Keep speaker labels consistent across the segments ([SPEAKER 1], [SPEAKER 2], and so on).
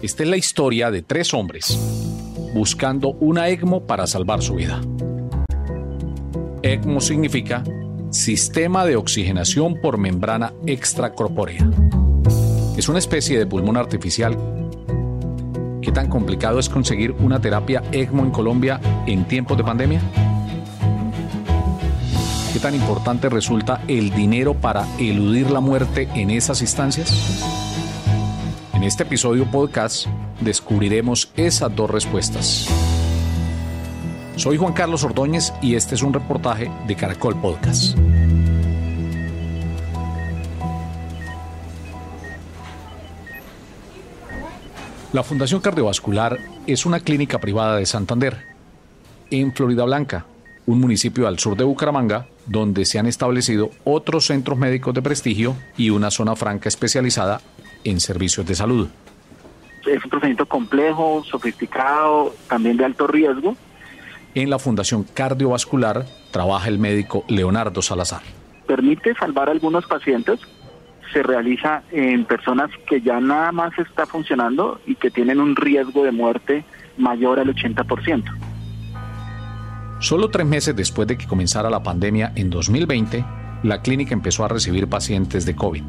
[SPEAKER 1] Esta es la historia de tres hombres buscando una ECMO para salvar su vida. ECMO significa Sistema de Oxigenación por Membrana Extracorpórea. Es una especie de pulmón artificial. ¿Qué tan complicado es conseguir una terapia ECMO en Colombia en tiempos de pandemia? ¿Qué tan importante resulta el dinero para eludir la muerte en esas instancias? En este episodio podcast descubriremos esas dos respuestas. Soy Juan Carlos Ordóñez y este es un reportaje de Caracol Podcast. La Fundación Cardiovascular es una clínica privada de Santander, en Florida Blanca, un municipio al sur de Bucaramanga, donde se han establecido otros centros médicos de prestigio y una zona franca especializada en servicios de salud.
[SPEAKER 2] Es un procedimiento complejo, sofisticado, también de alto riesgo.
[SPEAKER 1] En la Fundación Cardiovascular trabaja el médico Leonardo Salazar.
[SPEAKER 2] Permite salvar a algunos pacientes. Se realiza en personas que ya nada más está funcionando y que tienen un riesgo de muerte mayor al 80%.
[SPEAKER 1] Solo tres meses después de que comenzara la pandemia en 2020, la clínica empezó a recibir pacientes de COVID.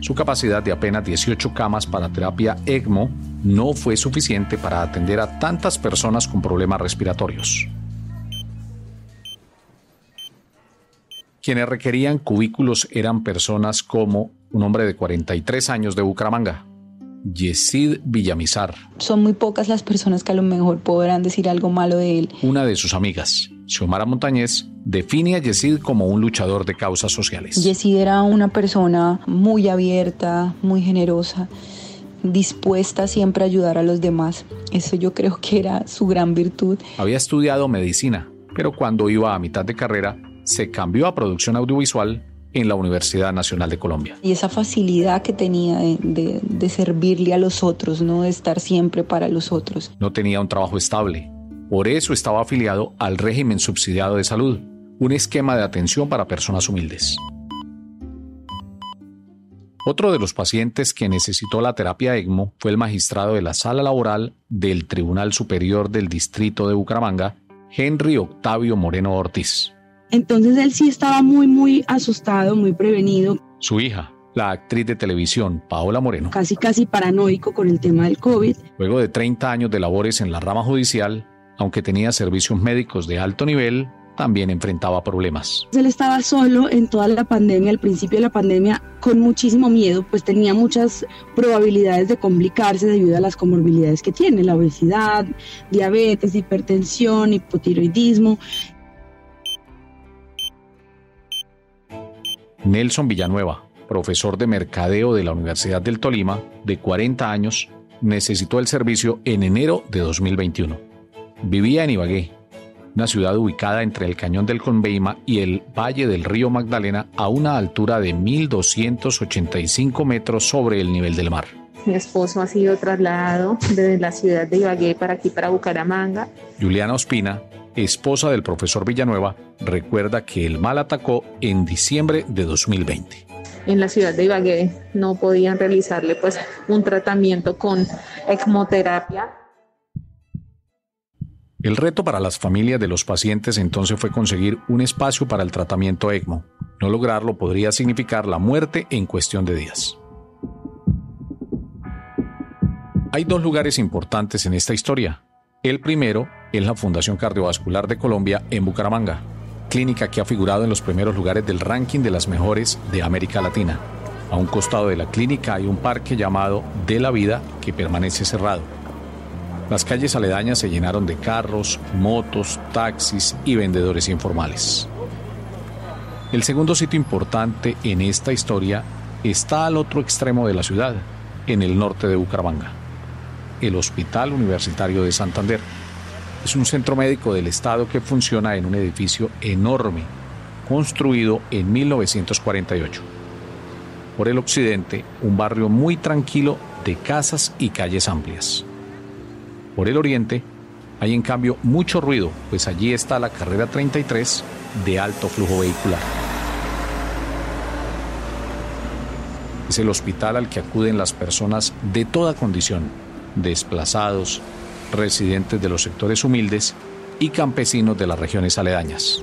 [SPEAKER 1] Su capacidad de apenas 18 camas para terapia ECMO no fue suficiente para atender a tantas personas con problemas respiratorios. Quienes requerían cubículos eran personas como un hombre de 43 años de Bucaramanga, Yesid Villamizar.
[SPEAKER 3] Son muy pocas las personas que a lo mejor podrán decir algo malo de él.
[SPEAKER 1] Una de sus amigas, Xiomara Montañez, define a Yesid como un luchador de causas sociales.
[SPEAKER 3] Yesid era una persona muy abierta, muy generosa, dispuesta siempre a ayudar a los demás. Eso yo creo que era su gran virtud.
[SPEAKER 1] Había estudiado medicina, pero cuando iba a mitad de carrera, se cambió a producción audiovisual en la Universidad Nacional de Colombia.
[SPEAKER 3] Y esa facilidad que tenía de, de, servirle a los otros, no de estar siempre para los otros.
[SPEAKER 1] No tenía un trabajo estable, por eso estaba afiliado al régimen subsidiado de salud, un esquema de atención para personas humildes. Otro de los pacientes que necesitó la terapia ECMO fue el magistrado de la sala laboral del Tribunal Superior del Distrito de Bucaramanga, Henry Octavio Moreno Ortiz.
[SPEAKER 4] Entonces él sí estaba muy, muy asustado, muy prevenido.
[SPEAKER 1] Su hija, la actriz de televisión Paola Moreno.
[SPEAKER 4] Casi, casi paranoico con el tema del COVID.
[SPEAKER 1] Luego de 30 años de labores en la rama judicial, aunque tenía servicios médicos de alto nivel, también enfrentaba problemas.
[SPEAKER 4] Él estaba solo en toda la pandemia, al principio de la pandemia, con muchísimo miedo, pues tenía muchas probabilidades de complicarse debido a las comorbilidades que tiene, la obesidad, diabetes, hipertensión, hipotiroidismo.
[SPEAKER 1] Nelson Villanueva, profesor de mercadeo de la Universidad del Tolima, de 40 años, necesitó el servicio en enero de 2021. Vivía en Ibagué, una ciudad ubicada entre el cañón del Conveima y el valle del río Magdalena a una altura de 1.285 metros sobre el nivel del mar.
[SPEAKER 5] Mi esposo ha sido trasladado desde la ciudad de Ibagué para aquí, para Bucaramanga.
[SPEAKER 1] Juliana Ospina, esposa del profesor Villanueva, recuerda que el mal atacó en diciembre de 2020.
[SPEAKER 5] En la ciudad de Ibagué no podían realizarle pues un tratamiento con ecmoterapia.
[SPEAKER 1] El reto para las familias de los pacientes entonces fue conseguir un espacio para el tratamiento ECMO. No lograrlo podría significar la muerte en cuestión de días. Hay dos lugares importantes en esta historia. El primero es la Fundación Cardiovascular de Colombia en Bucaramanga, clínica que ha figurado en los primeros lugares del ranking de las mejores de América Latina. A un costado de la clínica hay un parque llamado De la Vida que permanece cerrado. Las calles aledañas se llenaron de carros, motos, taxis y vendedores informales. El segundo sitio importante en esta historia está al otro extremo de la ciudad, en el norte de Bucaramanga, el Hospital Universitario de Santander. Es un centro médico del Estado que funciona en un edificio enorme, construido en 1948. Por el occidente, un barrio muy tranquilo de casas y calles amplias. Por el oriente, hay en cambio mucho ruido, pues allí está la carrera 33 de alto flujo vehicular. Es el hospital al que acuden las personas de toda condición, desplazados, residentes de los sectores humildes y campesinos de las regiones aledañas.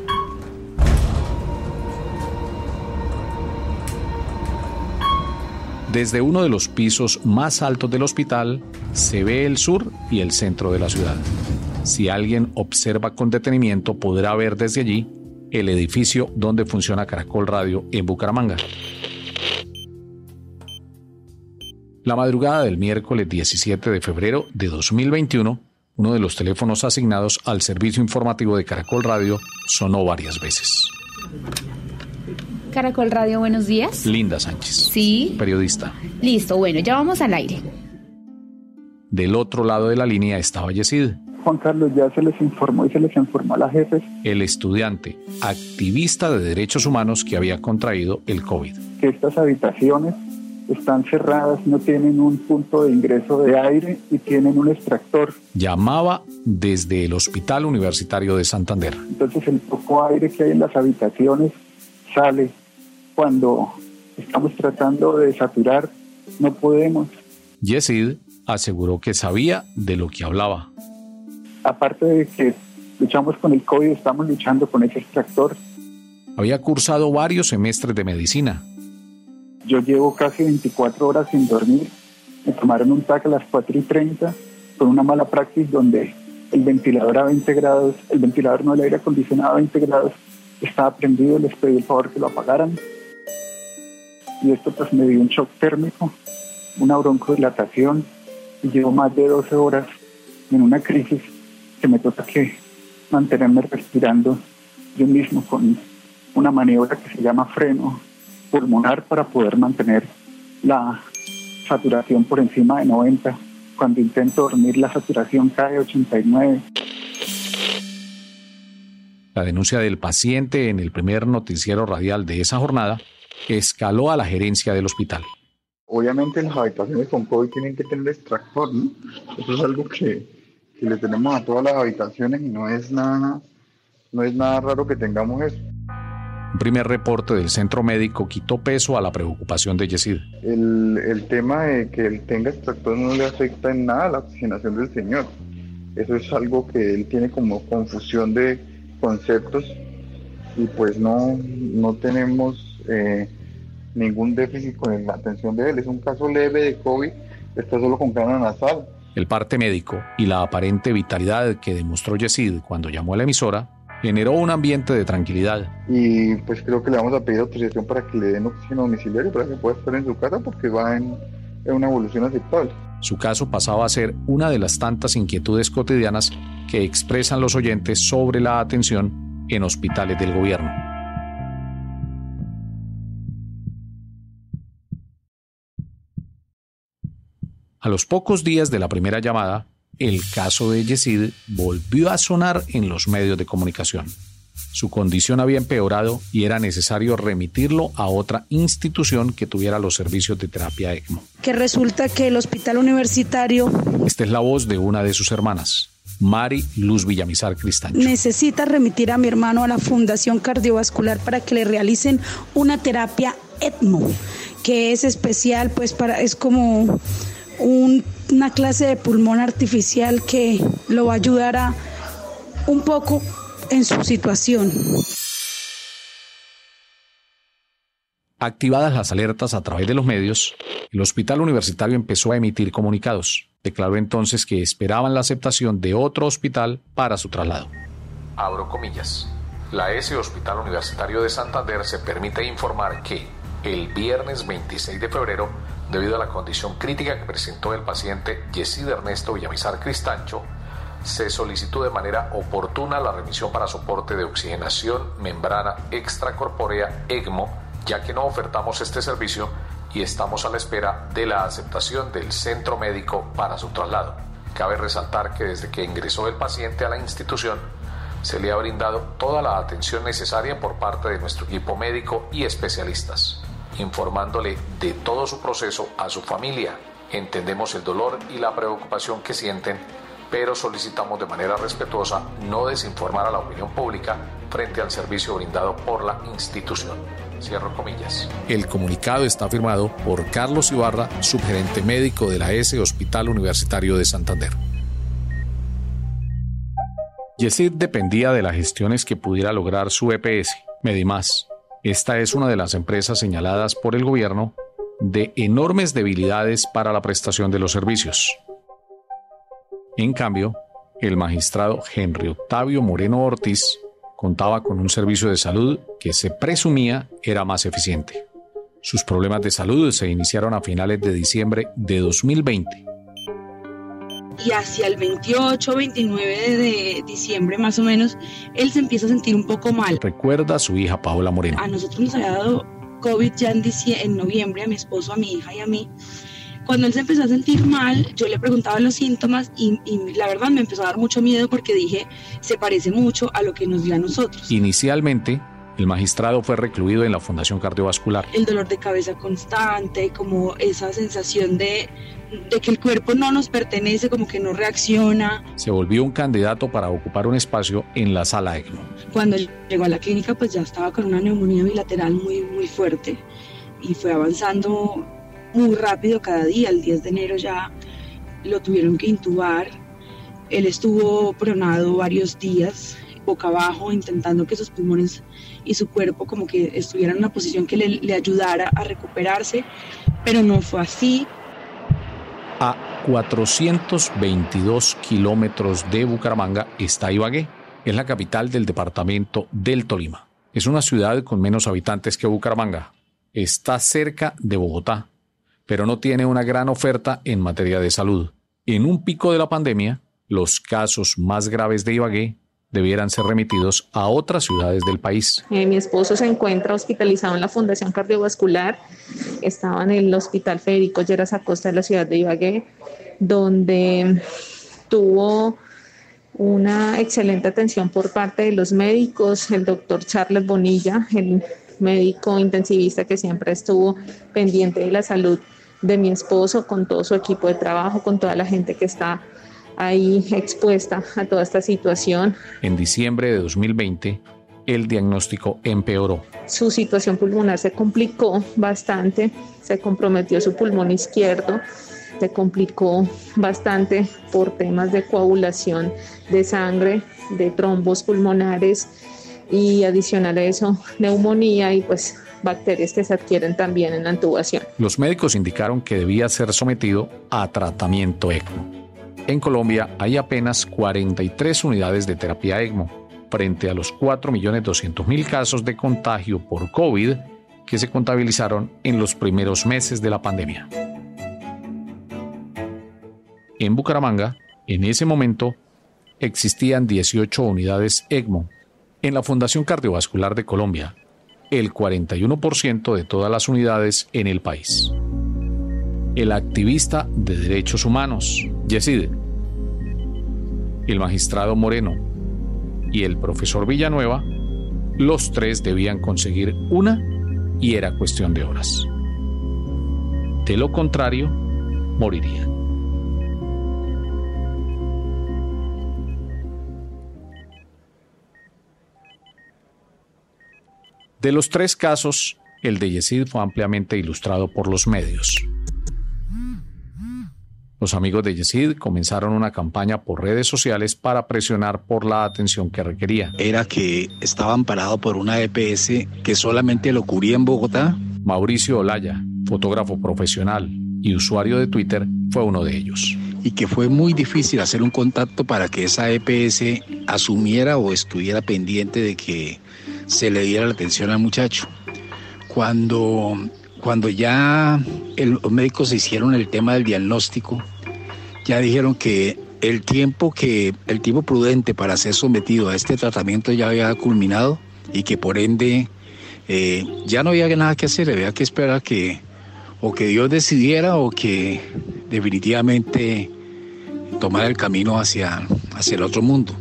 [SPEAKER 1] Desde uno de los pisos más altos del hospital se ve el sur y el centro de la ciudad. Si alguien observa con detenimiento podrá ver desde allí el edificio donde funciona Caracol Radio en Bucaramanga. La madrugada del miércoles 17 de febrero de 2021, uno de los teléfonos asignados al servicio informativo de Caracol Radio sonó varias veces.
[SPEAKER 6] Caracol Radio, buenos días.
[SPEAKER 1] Linda Sánchez.
[SPEAKER 6] Sí.
[SPEAKER 1] Periodista.
[SPEAKER 6] Listo, bueno, ya vamos al aire.
[SPEAKER 1] Del otro lado de la línea estaba Yesid.
[SPEAKER 2] Juan Carlos, ya se les informó y se les informó a las jefes.
[SPEAKER 1] El estudiante, activista de derechos humanos que había contraído el COVID.
[SPEAKER 2] Que estas habitaciones están cerradas, no tienen un punto de ingreso de aire y tienen un extractor.
[SPEAKER 1] Llamaba desde el Hospital Universitario de Santander.
[SPEAKER 2] Entonces el poco aire que hay en las habitaciones sale cuando estamos tratando de saturar, no podemos.
[SPEAKER 1] Yesid aseguró que sabía de lo que hablaba.
[SPEAKER 2] Aparte de que luchamos con el COVID, estamos luchando con ese extractor.
[SPEAKER 1] Había cursado varios semestres de medicina.
[SPEAKER 2] Yo llevo casi 24 horas sin dormir. Me tomaron un TAC a las 4 y 30 con una mala praxis donde el ventilador a 20 grados, el ventilador no el aire acondicionado a 20 grados, estaba prendido, les pedí el favor que lo apagaran y esto pues me dio un shock térmico, una broncodilatación y llevo más de 12 horas en una crisis que me toca que mantenerme respirando yo mismo con una maniobra que se llama freno pulmonar para poder mantener la saturación por encima de 90. Cuando intento dormir la saturación cae a 89.
[SPEAKER 1] La denuncia del paciente en el primer noticiero radial de esa jornada escaló a la gerencia del hospital.
[SPEAKER 7] Obviamente las habitaciones con COVID tienen que tener extractor, ¿no? Eso es algo que, que le tenemos a todas las habitaciones y no es nada, no es nada raro que tengamos eso.
[SPEAKER 1] Un primer reporte del centro médico quitó peso a la preocupación de Yesid.
[SPEAKER 7] El, el tema de que él tenga extractor no le afecta en nada a la oxigenación del señor. Eso es algo que él tiene como confusión de conceptos y pues no, no tenemos eh, ningún déficit con la atención de él. Es un caso leve de COVID, está solo con cara nasal.
[SPEAKER 1] El parte médico y la aparente vitalidad que demostró Yesid cuando llamó a la emisora generó un ambiente de tranquilidad.
[SPEAKER 7] Y pues creo que le vamos a pedir autorización para que le den oxígeno domiciliario para que pueda estar en su casa porque va en, en una evolución aceptable.
[SPEAKER 1] Su caso pasaba a ser una de las tantas inquietudes cotidianas que expresan los oyentes sobre la atención en hospitales del gobierno. A los pocos días de la primera llamada, el caso de Yesid volvió a sonar en los medios de comunicación. Su condición había empeorado y era necesario remitirlo a otra institución que tuviera los servicios de terapia ECMO.
[SPEAKER 4] Que resulta que el hospital universitario
[SPEAKER 1] Esta es la voz de una de sus hermanas, Mari Luz Villamizar Cristancho.
[SPEAKER 4] necesita remitir a mi hermano a la Fundación Cardiovascular para que le realicen una terapia ECMO, que es especial, pues para es como un- una clase de pulmón artificial que lo va a ayudar a un poco en su situación.
[SPEAKER 1] Activadas las alertas a través de los medios, el hospital universitario empezó a emitir comunicados. Declaró entonces que esperaban la aceptación de otro hospital para su traslado. Abro comillas. La S Hospital Universitario de Santander se permite informar que el viernes 26 de febrero, debido a la condición crítica que presentó el paciente Yesid Ernesto Villamizar Cristancho, se solicitó de manera oportuna la remisión para soporte de oxigenación membrana extracorpórea ECMO, ya que no ofertamos este servicio y estamos a la espera de la aceptación del centro médico para su traslado. Cabe resaltar que desde que ingresó el paciente a la institución, se le ha brindado toda la atención necesaria por parte de nuestro equipo médico y especialistas, informándole de todo su proceso a su familia. Entendemos el dolor y la preocupación que sienten, pero solicitamos de manera respetuosa no desinformar a la opinión pública frente al servicio brindado por la institución. Cierro comillas. El comunicado está firmado por Carlos Ibarra, subgerente médico de la S Hospital Universitario de Santander. Yesid dependía de las gestiones que pudiera lograr su EPS, Medimás. Esta es una de las empresas señaladas por el gobierno de enormes debilidades para la prestación de los servicios. En cambio, el magistrado Henry Octavio Moreno Ortiz contaba con un servicio de salud que se presumía era más eficiente. Sus problemas de salud se iniciaron a finales de diciembre de 2020
[SPEAKER 4] y hacia el 28, 29 de diciembre más o menos, él se empieza a sentir un poco mal.
[SPEAKER 1] Recuerda a su hija Paola Moreno.
[SPEAKER 4] A nosotros nos había dado COVID ya en, en noviembre, a mi esposo, a mi hija y a mí. Cuando él se empezó a sentir mal, yo le preguntaba los síntomas y, y, la verdad me empezó a dar mucho miedo porque dije, se parece mucho a lo que nos dio a nosotros.
[SPEAKER 1] Inicialmente, el magistrado fue recluido en la Fundación Cardiovascular.
[SPEAKER 4] El dolor de cabeza constante, como esa sensación de, de que el cuerpo no nos pertenece, como que no reacciona.
[SPEAKER 1] Se volvió un candidato para ocupar un espacio en la sala ECMO.
[SPEAKER 4] Cuando llegó a la clínica, pues ya estaba con una neumonía bilateral muy, muy fuerte y fue avanzando muy rápido cada día. El 10 de enero ya lo tuvieron que intubar. Él estuvo pronado varios días, boca abajo, intentando que sus pulmones y su cuerpo como que estuviera en una posición que le, le ayudara a recuperarse, pero no fue así.
[SPEAKER 1] A 422 kilómetros de Bucaramanga está Ibagué, es la capital del departamento del Tolima. Es una ciudad con menos habitantes que Bucaramanga. Está cerca de Bogotá, pero no tiene una gran oferta en materia de salud. En un pico de la pandemia, los casos más graves de Ibagué debieran ser remitidos a otras ciudades del país.
[SPEAKER 5] Eh, mi esposo se encuentra hospitalizado en la Fundación Cardiovascular, estaba en el Hospital Federico Lleras Acosta de la ciudad de Ibagué, donde tuvo una excelente atención por parte de los médicos, el doctor Charles Bonilla, el médico intensivista que siempre estuvo pendiente de la salud de mi esposo, con todo su equipo de trabajo, con toda la gente que está ahí expuesta a toda esta situación.
[SPEAKER 1] En diciembre de 2020, el diagnóstico empeoró.
[SPEAKER 5] Su situación pulmonar se complicó bastante, se comprometió su pulmón izquierdo, se complicó bastante por temas de coagulación de sangre, de trombos pulmonares y adicional a eso, neumonía y pues bacterias que se adquieren también en la intubación.
[SPEAKER 1] Los médicos indicaron que debía ser sometido a tratamiento ECMO. En Colombia hay apenas 43 unidades de terapia ECMO frente a los 4.200.000 casos de contagio por COVID que se contabilizaron en los primeros meses de la pandemia. En Bucaramanga, en ese momento, existían 18 unidades ECMO. En la Fundación Cardiovascular de Colombia, el 41% de todas las unidades en el país el activista de derechos humanos, Yesid, el magistrado Moreno y el profesor Villanueva, los tres debían conseguir una y era cuestión de horas. De lo contrario, morirían. De los tres casos, el de Yesid fue ampliamente ilustrado por los medios. Los amigos de Yesid comenzaron una campaña por redes sociales para presionar por la atención que requería.
[SPEAKER 8] Era que estaba amparado por una EPS que solamente lo cubría en Bogotá.
[SPEAKER 1] Mauricio Olaya, fotógrafo profesional y usuario de Twitter, fue uno de ellos.
[SPEAKER 8] Y que fue muy difícil hacer un contacto para que esa EPS asumiera o estuviera pendiente de que se le diera la atención al muchacho. Cuando cuando ya los médicos hicieron el tema del diagnóstico, ya dijeron que el tiempo que el tiempo prudente para ser sometido a este tratamiento ya había culminado y que por ende eh, ya no había nada que hacer, había que esperar que o que Dios decidiera o que definitivamente tomara el camino hacia, hacia el otro mundo.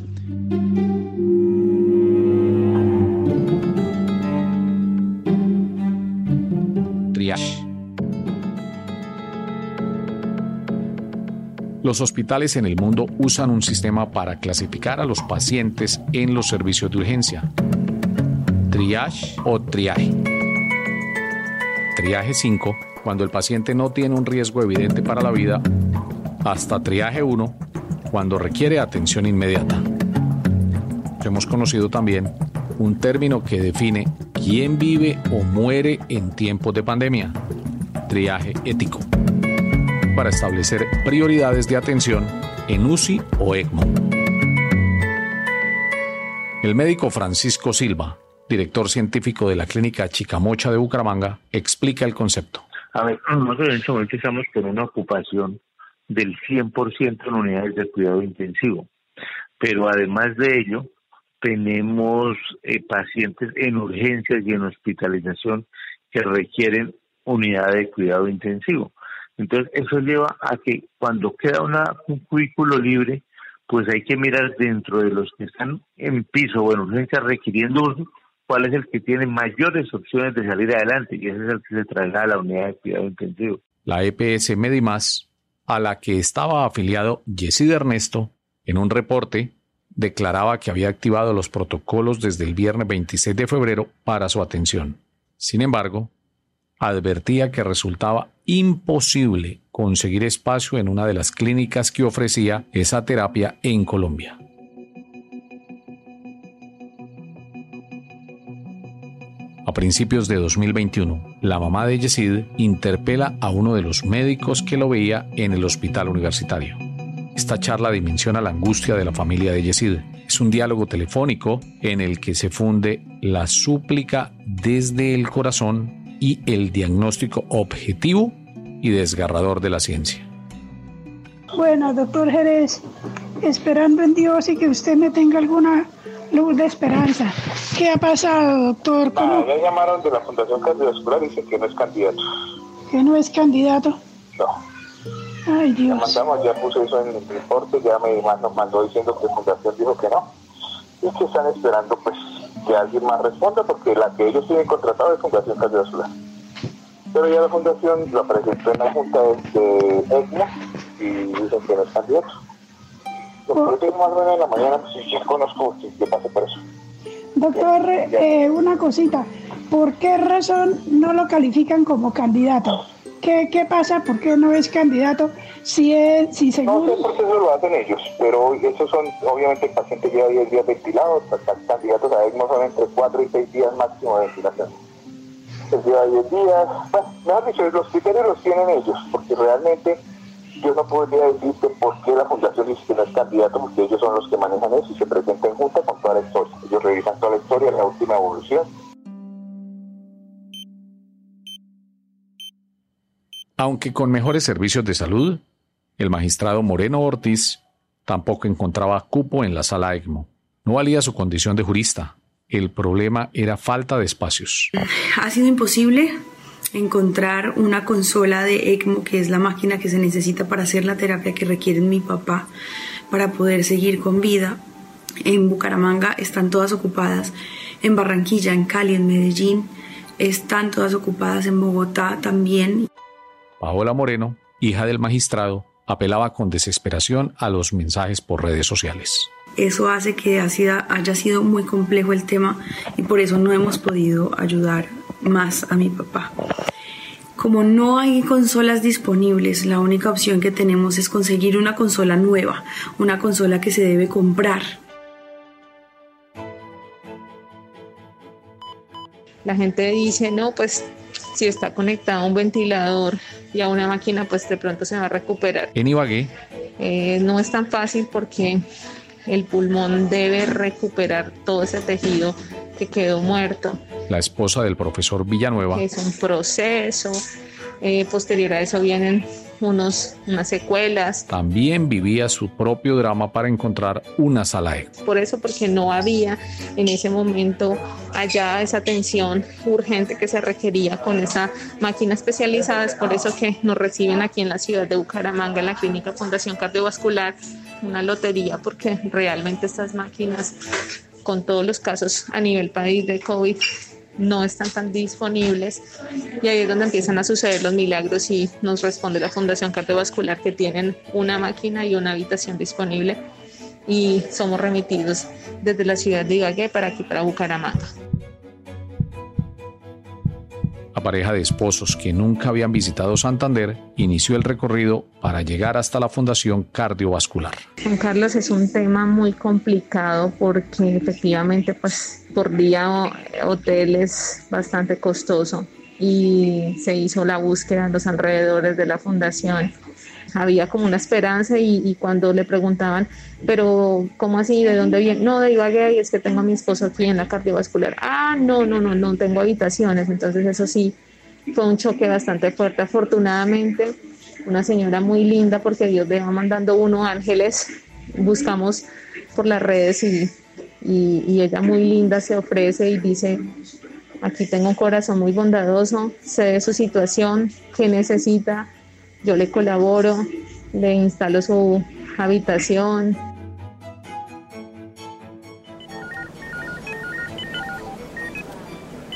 [SPEAKER 1] Los hospitales en el mundo usan un sistema para clasificar a los pacientes en los servicios de urgencia. Triage o triaje. triaje 5, cuando el paciente no tiene un riesgo evidente para la vida, hasta triaje 1, cuando requiere atención inmediata. Hemos conocido también un término que define quién vive o muere en tiempos de pandemia, triaje ético, para establecer prioridades de atención en UCI o ECMO. El médico Francisco Silva, director científico de la clínica Chicamocha de Bucaramanga, explica el concepto.
[SPEAKER 9] A ver, nosotros en este momento estamos con una ocupación del 100% en unidades de cuidado intensivo, pero además de ello, tenemos eh, pacientes en urgencias y en hospitalización que requieren unidad de cuidado intensivo. Entonces, eso lleva a que cuando queda una, un cubículo libre, pues hay que mirar dentro de los que están en piso o en urgencia requiriendo uso, cuál es el que tiene mayores opciones de salir adelante y ese es el que se traslada a la unidad de cuidado intensivo.
[SPEAKER 1] La EPS Medimás, a la que estaba afiliado Yesid Ernesto, en un reporte declaraba que había activado los protocolos desde el viernes 26 de febrero para su atención. Sin embargo, advertía que resultaba imposible conseguir espacio en una de las clínicas que ofrecía esa terapia en Colombia. A principios de 2021, la mamá de Yesid interpela a uno de los médicos que lo veía en el hospital universitario. Esta charla dimensiona la angustia de la familia de Yesid. Es un diálogo telefónico en el que se funde la súplica desde el corazón y el diagnóstico objetivo y desgarrador de la ciencia.
[SPEAKER 10] Bueno, doctor Jerez, esperando en Dios y que usted me tenga alguna luz de esperanza. ¿Qué ha pasado, doctor?
[SPEAKER 11] ¿Cómo? me llamaron de la Fundación Cardiovascular y dicen que no es candidato.
[SPEAKER 10] ¿Que no es candidato?
[SPEAKER 11] No.
[SPEAKER 10] Ay, Dios.
[SPEAKER 11] mandamos, ya puse eso en el reporte, ya me mandó, mandó diciendo que Fundación dijo que no. Y que están esperando pues que alguien más responda porque la que ellos tienen contratado es Fundación Cardiovascular. Pero ya la Fundación lo presentó en la Junta de, ECMO y dicen que no es candidato. Por eso más o en la mañana pues ya conozco qué pasa por eso.
[SPEAKER 10] Doctor, eh, una cosita. ¿Por qué razón no lo califican como candidato? ¿Qué, ¿Qué pasa? ¿Por qué no es candidato? Si, es, si según...
[SPEAKER 11] No sé por qué eso lo hacen ellos, pero esos son, obviamente el paciente lleva 10 días ventilados, candidatos a ECMO son entre 4 y 6 días máximo de ventilación. Se lleva 10 días, bueno, mejor dicho, los criterios los tienen ellos, porque realmente yo no podría decirte por qué la fundación dice que no es candidato, porque ellos son los que manejan eso y se presentan en junta con toda la historia. Ellos revisan toda la historia, la última evolución
[SPEAKER 1] Aunque con mejores servicios de salud, el magistrado Moreno Ortiz tampoco encontraba cupo en la sala ECMO. No valía su condición de jurista. El problema era falta de espacios.
[SPEAKER 4] Ha sido imposible encontrar una consola de ECMO, que es la máquina que se necesita para hacer la terapia que requiere mi papá para poder seguir con vida. En Bucaramanga están todas ocupadas, en Barranquilla, en Cali, en Medellín, están todas ocupadas en Bogotá también.
[SPEAKER 1] Paola Moreno, hija del magistrado, apelaba con desesperación a los mensajes por redes sociales.
[SPEAKER 4] Eso hace que haya sido muy complejo el tema y por eso no hemos podido ayudar más a mi papá. Como no hay consolas disponibles, la única opción que tenemos es conseguir una consola nueva, una consola que se debe comprar.
[SPEAKER 5] La gente dice, no, pues si está conectado a un ventilador y a una máquina, pues de pronto se va a recuperar.
[SPEAKER 1] En Ibagué.
[SPEAKER 5] Eh, no es tan fácil porque el pulmón debe recuperar todo ese tejido que quedó muerto.
[SPEAKER 1] La esposa del profesor Villanueva.
[SPEAKER 5] Es un proceso. Eh, posterior a eso vienen unos, unas secuelas.
[SPEAKER 1] También vivía su propio drama para encontrar una sala ECMO.
[SPEAKER 5] Por eso, porque no había en ese momento allá esa atención urgente que se requería con esa máquina especializada. Es por eso que nos reciben aquí en la ciudad de Bucaramanga, en la Clínica Fundación Cardiovascular, una lotería, porque realmente estas máquinas, con todos los casos a nivel país de COVID, no están tan disponibles y ahí es donde empiezan a suceder los milagros y nos responde la Fundación Cardiovascular que tienen una máquina y una habitación disponible y somos remitidos desde la ciudad de Ibagué para aquí, para Bucaramanga.
[SPEAKER 1] La pareja de esposos que nunca habían visitado Santander inició el recorrido para llegar hasta la Fundación Cardiovascular.
[SPEAKER 5] Juan Carlos es un tema muy complicado porque efectivamente pues por día hotel es bastante costoso y se hizo la búsqueda en los alrededores de la fundación había como una esperanza y, cuando le preguntaban, pero ¿cómo así? ¿De dónde viene? No, de Ibagué y es que tengo a mi esposo aquí en la cardiovascular. Ah, no, no, no, no tengo habitaciones. Entonces eso sí fue un choque bastante fuerte. Afortunadamente, una señora muy linda porque Dios le va mandando uno ángeles. Buscamos por las redes y, y ella muy linda se ofrece y dice, aquí tengo un corazón muy bondadoso, sé de su situación, qué necesita, yo le colaboro, le instalo su habitación.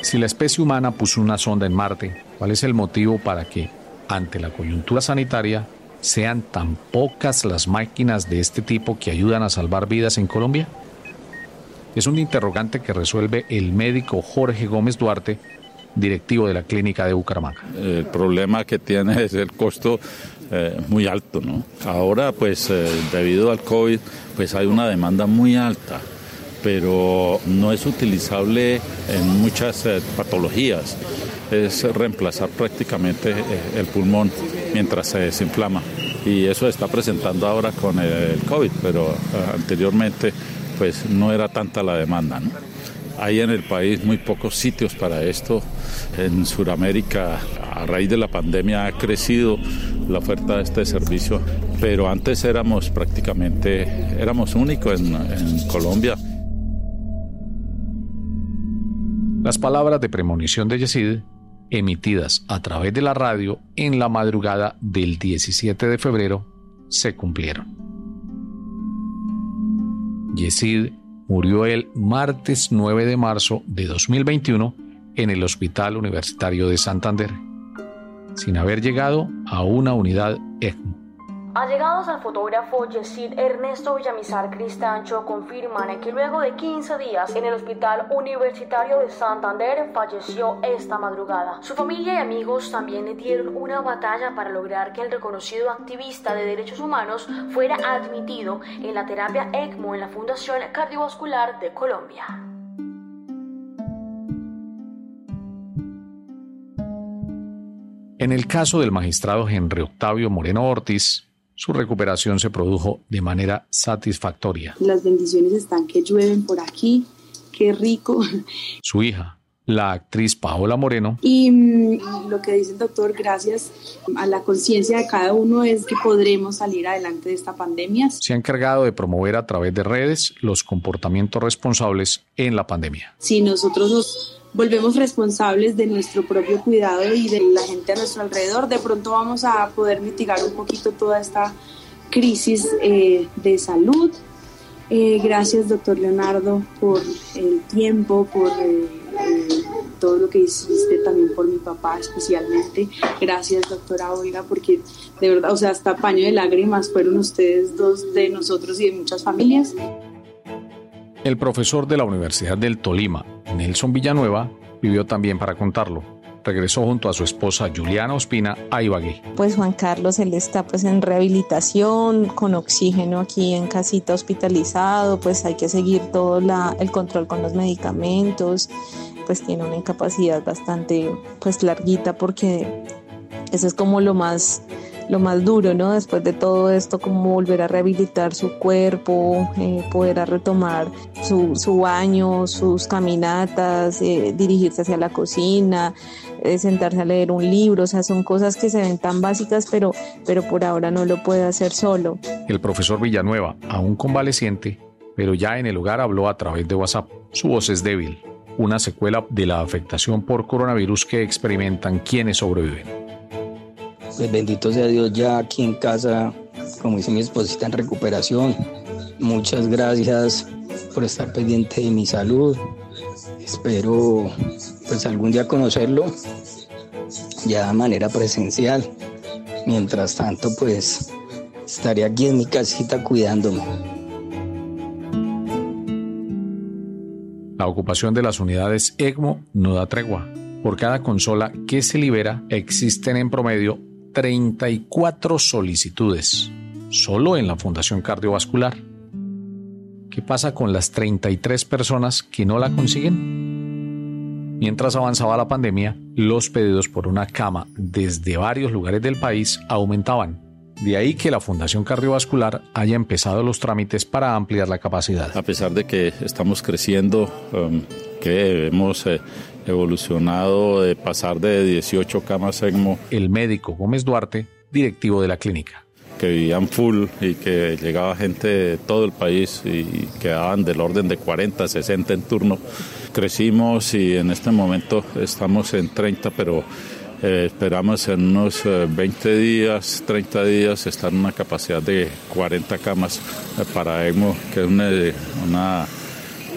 [SPEAKER 1] Si la especie humana puso una sonda en Marte, ¿cuál es el motivo para que, ante la coyuntura sanitaria, sean tan pocas las máquinas de este tipo que ayudan a salvar vidas en Colombia? Es un interrogante que resuelve el médico Jorge Gómez Duarte directivo de la clínica de Bucaramanga.
[SPEAKER 12] El problema que tiene es el costo eh, muy alto, ¿no? Ahora, pues, eh, debido al COVID, pues hay una demanda muy alta, pero no es utilizable en muchas eh, patologías. Es reemplazar prácticamente el pulmón mientras se desinflama. Y eso está presentando ahora con el COVID, pero anteriormente, pues, no era tanta la demanda, ¿no? Hay en el país muy pocos sitios para esto. En Sudamérica, a raíz de la pandemia, ha crecido la oferta de este servicio, pero antes éramos prácticamente, éramos únicos en, en Colombia.
[SPEAKER 1] Las palabras de premonición de Yesid, emitidas a través de la radio en la madrugada del 17 de febrero, se cumplieron. Yesid murió el martes 9 de marzo de 2021 en el Hospital Universitario de Santander, sin haber llegado a una unidad ECMO.
[SPEAKER 13] Allegados al fotógrafo Yesid Ernesto Villamizar Cristancho confirman que luego de 15 días en el Hospital Universitario de Santander falleció esta madrugada. Su familia y amigos también le dieron una batalla para lograr que el reconocido activista de derechos humanos fuera admitido en la terapia ECMO en la Fundación Cardiovascular de Colombia.
[SPEAKER 1] En el caso del magistrado Henry Octavio Moreno Ortiz, su recuperación se produjo de manera satisfactoria.
[SPEAKER 4] Las bendiciones están que llueven por aquí, qué rico.
[SPEAKER 1] Su hija, la actriz Paola Moreno.
[SPEAKER 4] Y mm, lo que dice el doctor, gracias a la conciencia de cada uno es que podremos salir adelante de esta pandemia.
[SPEAKER 1] Se ha encargado de promover a través de redes los comportamientos responsables en la pandemia.
[SPEAKER 4] Si nosotros nos volvemos responsables de nuestro propio cuidado y de la gente a nuestro alrededor, de pronto vamos a poder mitigar un poquito toda esta crisis eh, de salud. Eh, gracias, doctor Leonardo, por el tiempo, por eh, todo lo que hiciste también por mi papá especialmente. Gracias, doctora Olga, porque de verdad, o sea, hasta paño de lágrimas fueron ustedes dos de nosotros y de muchas familias.
[SPEAKER 1] El profesor de la Universidad del Tolima, Nelson Villanueva, vivió también para contarlo. Regresó junto a su esposa Juliana Ospina a.
[SPEAKER 5] Pues Juan Carlos, él está pues en rehabilitación, con oxígeno aquí en casita hospitalizado, pues hay que seguir todo el control con los medicamentos, pues tiene una incapacidad bastante pues larguita porque eso es como lo más lo más duro, ¿no? Después de todo esto, como volver a rehabilitar su cuerpo, eh, poder retomar su, su, baño, sus caminatas, eh, dirigirse hacia la cocina, eh, sentarse a leer un libro, o sea, son cosas que se ven tan básicas, pero, pero por ahora no lo puede hacer solo.
[SPEAKER 1] El profesor Villanueva, aún convaleciente, pero ya en el hogar habló a través de WhatsApp. Su voz es débil, una secuela de la afectación por coronavirus que experimentan quienes sobreviven.
[SPEAKER 14] Pues bendito sea Dios, ya aquí en casa, como dice mi esposita, en recuperación. Muchas gracias por estar pendiente de mi salud. Espero pues algún día conocerlo ya de manera presencial. Mientras tanto, pues estaré aquí en mi casita cuidándome.
[SPEAKER 1] La ocupación de las unidades ECMO no da tregua. Por cada consola que se libera existen en promedio 34 solicitudes, solo en la Fundación Cardiovascular. ¿Qué pasa con las 33 personas que no la consiguen? Mientras avanzaba la pandemia, los pedidos por una cama desde varios lugares del país aumentaban. De ahí que la Fundación Cardiovascular haya empezado los trámites para ampliar la capacidad.
[SPEAKER 12] A pesar de que estamos creciendo, um, que hemos eh, evolucionado de pasar de 18 camas ECMO.
[SPEAKER 1] El médico Gómez Duarte, directivo de la clínica
[SPEAKER 12] que vivían full y que llegaba gente de todo el país y quedaban del orden de 40, 60 en turno. Crecimos y en este momento estamos en 30, pero eh, esperamos en unos 20 eh, días, 30 días estar en una capacidad de 40 camas eh, para ECMO, que es una, una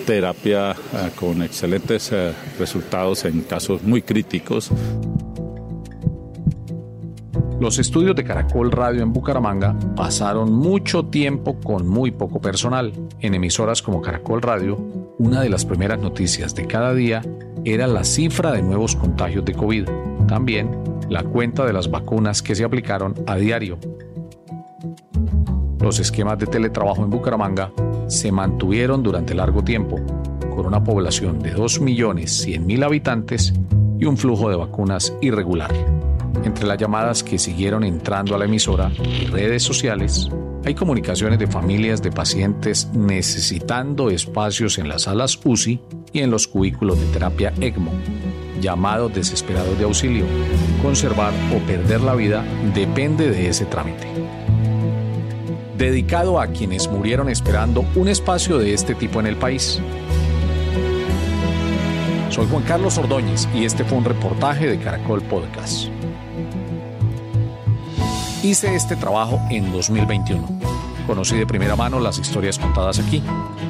[SPEAKER 12] terapia con excelentes resultados en casos muy críticos.
[SPEAKER 1] Los estudios de Caracol Radio en Bucaramanga pasaron mucho tiempo con muy poco personal. En emisoras como Caracol Radio, una de las primeras noticias de cada día era la cifra de nuevos contagios de COVID. También la cuenta de las vacunas que se aplicaron a diario. Los esquemas de teletrabajo en Bucaramanga se mantuvieron durante largo tiempo, con una población de 2.100.000 habitantes y un flujo de vacunas irregular. Entre las llamadas que siguieron entrando a la emisora y redes sociales, hay comunicaciones de familias de pacientes necesitando espacios en las salas UCI y en los cubículos de terapia ECMO, llamados desesperados de auxilio. Conservar o perder la vida depende de ese trámite. Dedicado a quienes murieron esperando un espacio de este tipo en el país. Soy Juan Carlos Ordóñez y este fue un reportaje de Caracol Podcast. Hice este trabajo en 2021. Conocí de primera mano las historias contadas aquí.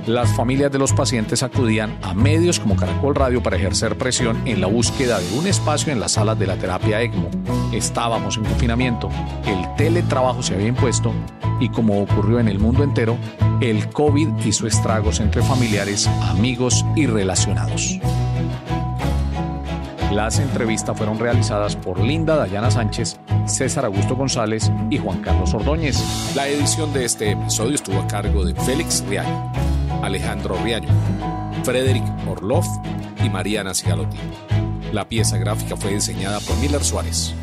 [SPEAKER 1] Las familias de los pacientes acudían a medios como Caracol Radio para ejercer presión en la búsqueda de un espacio en las salas de la terapia ECMO. Estábamos en confinamiento, el teletrabajo se había impuesto y como ocurrió en el mundo entero, el COVID hizo estragos entre familiares, amigos y relacionados. Las entrevistas fueron realizadas por Linda Dayana Sánchez, César Augusto González y Juan Carlos Ordóñez. La edición de este episodio estuvo a cargo de Félix Riaño, Alejandro Riaño, Frederick Orloff y Mariana Cigalotti. La pieza gráfica fue diseñada por Miller Suárez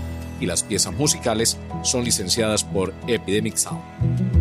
[SPEAKER 1] y las piezas musicales son licenciadas por Epidemic Sound.